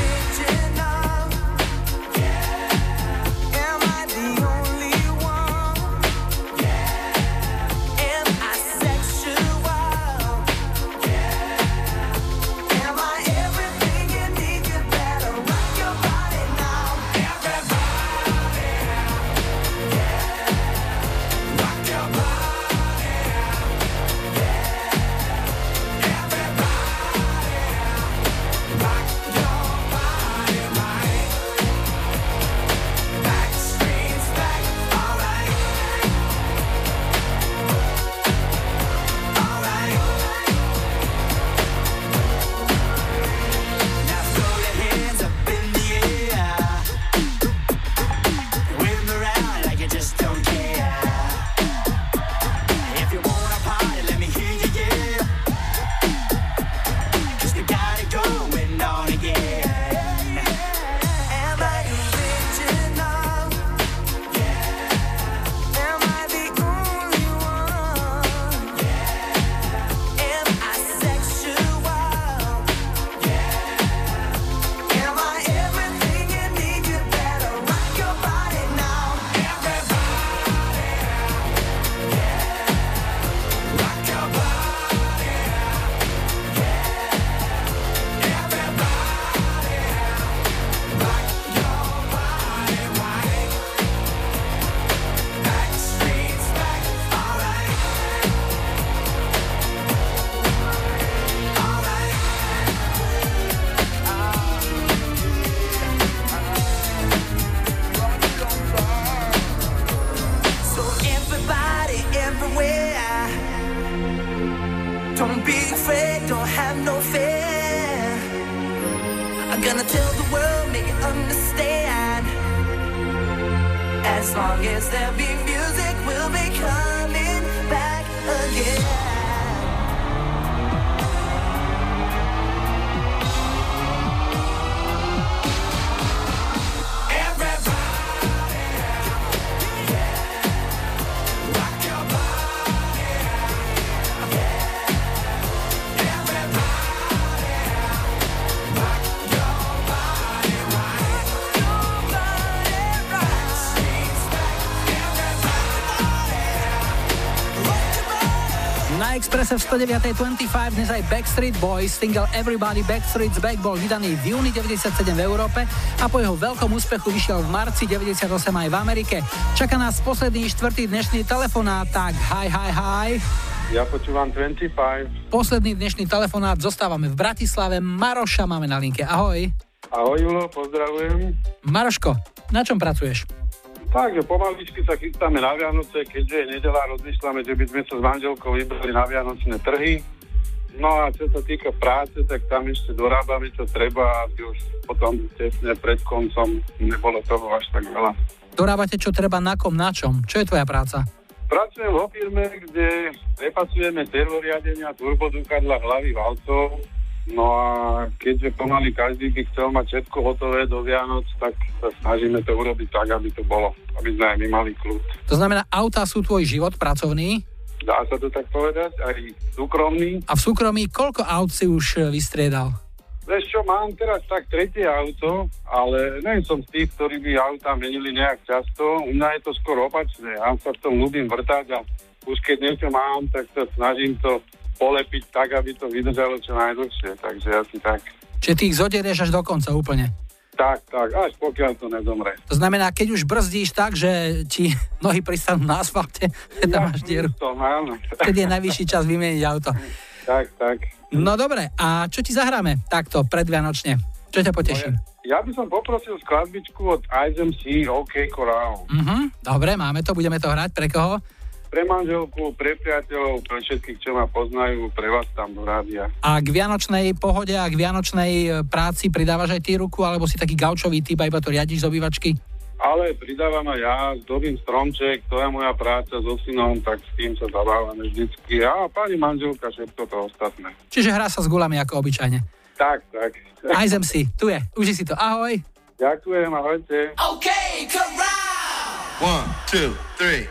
Expresse v 109.25 dnes aj Backstreet Boys, single Everybody Backstreet's Back bol vydaný v júni 97 v Európe a po jeho veľkom úspechu vyšiel v marci 98 aj v Amerike. Čaká nás posledný štvrtý dnešný telefonát, tak hi, hi, hi. Ja počúvam 25. Posledný dnešný telefonát zostávame v Bratislave. Maroša máme na linke. Ahoj. Ahoj Julo, pozdravujem. Maroško, na čom pracuješ? Takže pomaličky sa chystáme na Vianoce, keďže je nedela, rozmýšľame, že by sme sa s manželkou vybrali na Vianočné trhy. No a čo sa týka práce, tak tam ešte dorábame, čo treba, aby už potom tesne pred koncom nebolo toho až tak veľa. Dorábate čo treba na kom, na čom? Čo je tvoja práca? Pracujem vo firme, kde prepasujeme servoriadenia, turbodúkadla, hlavy valcov. No a keďže pomaly každý by chcel mať všetko hotové do Vianoc, tak sa snažíme to urobiť tak, aby to bolo, aby sme aj my mali kľud. To znamená, autá sú tvoj život pracovný Dá sa to tak povedať, aj súkromný. a v súkromí koľko aut si už e, vystriedal? Vieš čo, mám teraz tak tretie auto, ale nie som z tých, ktorí by auta menili nejak často. U mňa je to skoro opačné. Ja sa v tom ľúbim vrtať a už keď niečo mám, tak sa snažím to polepiť tak, aby to vydržalo čo najdlhšie. Takže asi tak. Čiže ty ich zoderieš až do konca úplne. Tak, tak, až pokiaľ to nezomre. To znamená, keď už brzdíš tak, že ti nohy pristanú na asfalte, že tam máš dieru. To, áno. Vtedy je najvyšší čas vymeniť auto. Tak, tak. No dobre, a čo ti zahráme takto predvianočne? Čo ťa poteší? Ja by som poprosil skladbičku od ISMC OK Coral. Mhm, dobre, máme to, budeme to hrať. Pre koho? Pre manželku, pre priateľov, pre všetkých, čo ma poznajú, pre vás tam do rádia. A k vianočnej pohode a k vianočnej e, práci pridávaš aj ty ruku, alebo si taký gaučový typ a iba to riadiš z obývačky? Ale pridávam aj ja, zdobím stromček, to je moja práca so synom, tak s tým sa zabávame vždycky. A pani manželka, všetko to ostatné. Čiže hrá sa s gulami ako obyčajne. Tak, tak. Aj zem si, tu je, uži si to. Ahoj. Ďakujem, ahojte. Okay, corral. One, two, three.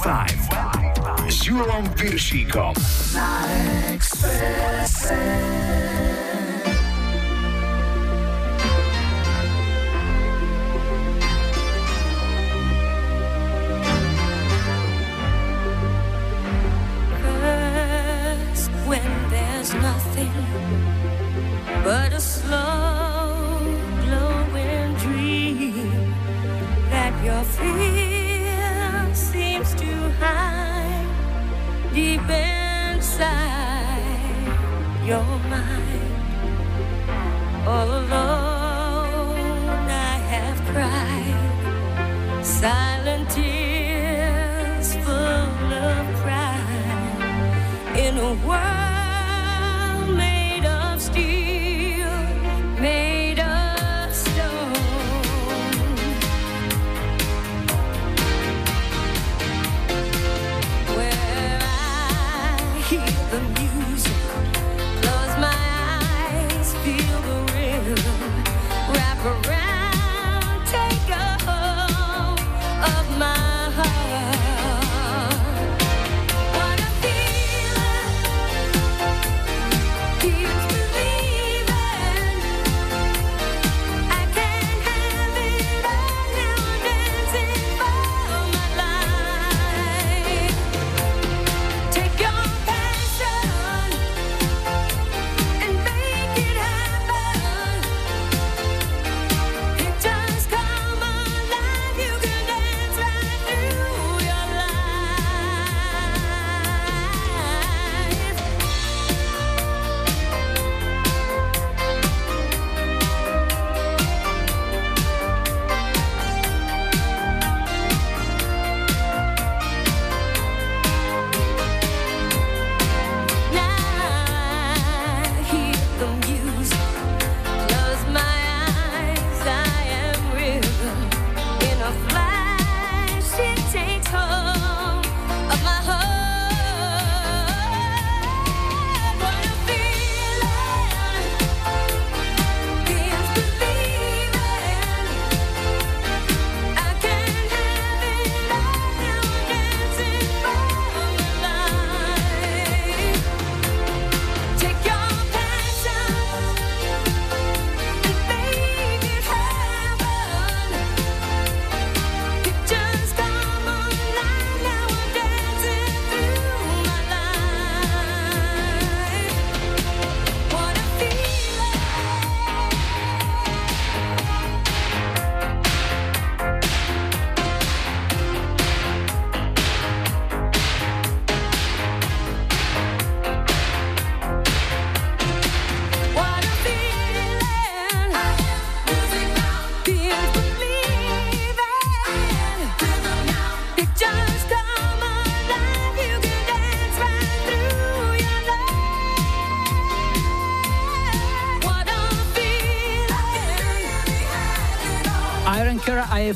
25 s Julom Piršíkom.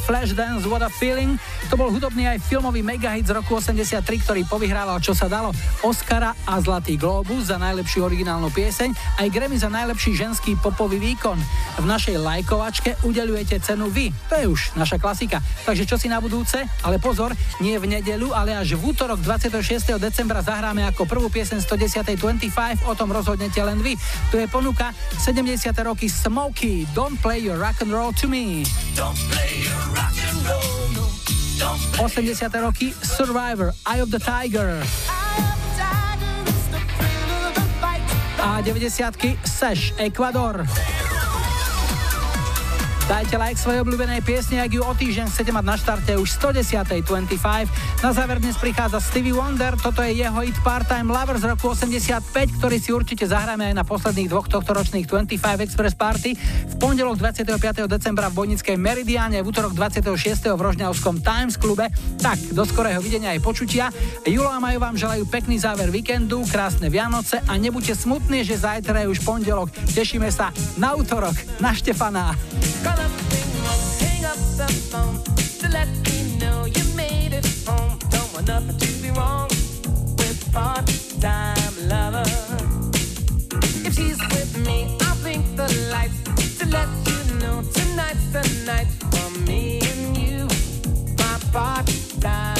Flashdance What a Feeling. To bol hudobný aj filmový megahit z roku 83, ktorý povyhrával čo sa dalo Oscara a Zlatý Globus za najlepšiu originálnu pieseň, aj Grammy za najlepší ženský popový výkon. V našej lajkovačke udeľujete cenu vy. To je už naša klasika. Takže čo si na budúce? Ale pozor, nie v nedeľu, ale až v útorok 26. decembra zahráme ako prvú pieseň 110. 25, o tom rozhodnete len vy. Tu je ponuka 70. roky Smokey, Don't Play Your Rock and Roll to Me. Don't play your rock and roll, no. Don't 80. roky Survivor, Eye of the Tiger. A 90. Seš, Ecuador. Dajte like svojej obľúbenej piesne, ak ju o týždeň chcete mať na štarte už 110. 25. Na záver dnes prichádza Stevie Wonder, toto je jeho hit Part-Time Lover z roku 85, ktorý si určite zahráme aj na posledných dvoch tohtoročných 25 Express Party. V pondelok 25. decembra v Bojnickej Meridiane, v útorok 26. v Rožňavskom Times klube. Tak, do skorého videnia aj počutia. Julo a Majo vám želajú pekný záver víkendu, krásne Vianoce a nebuďte smutní, že zajtra je už pondelok. Tešíme sa na útorok, na Štefana. Hang up the phone want nothing to be wrong with part-time lover. If she's with me, I'll blink the lights to let you know tonight's the night for me and you, my part-time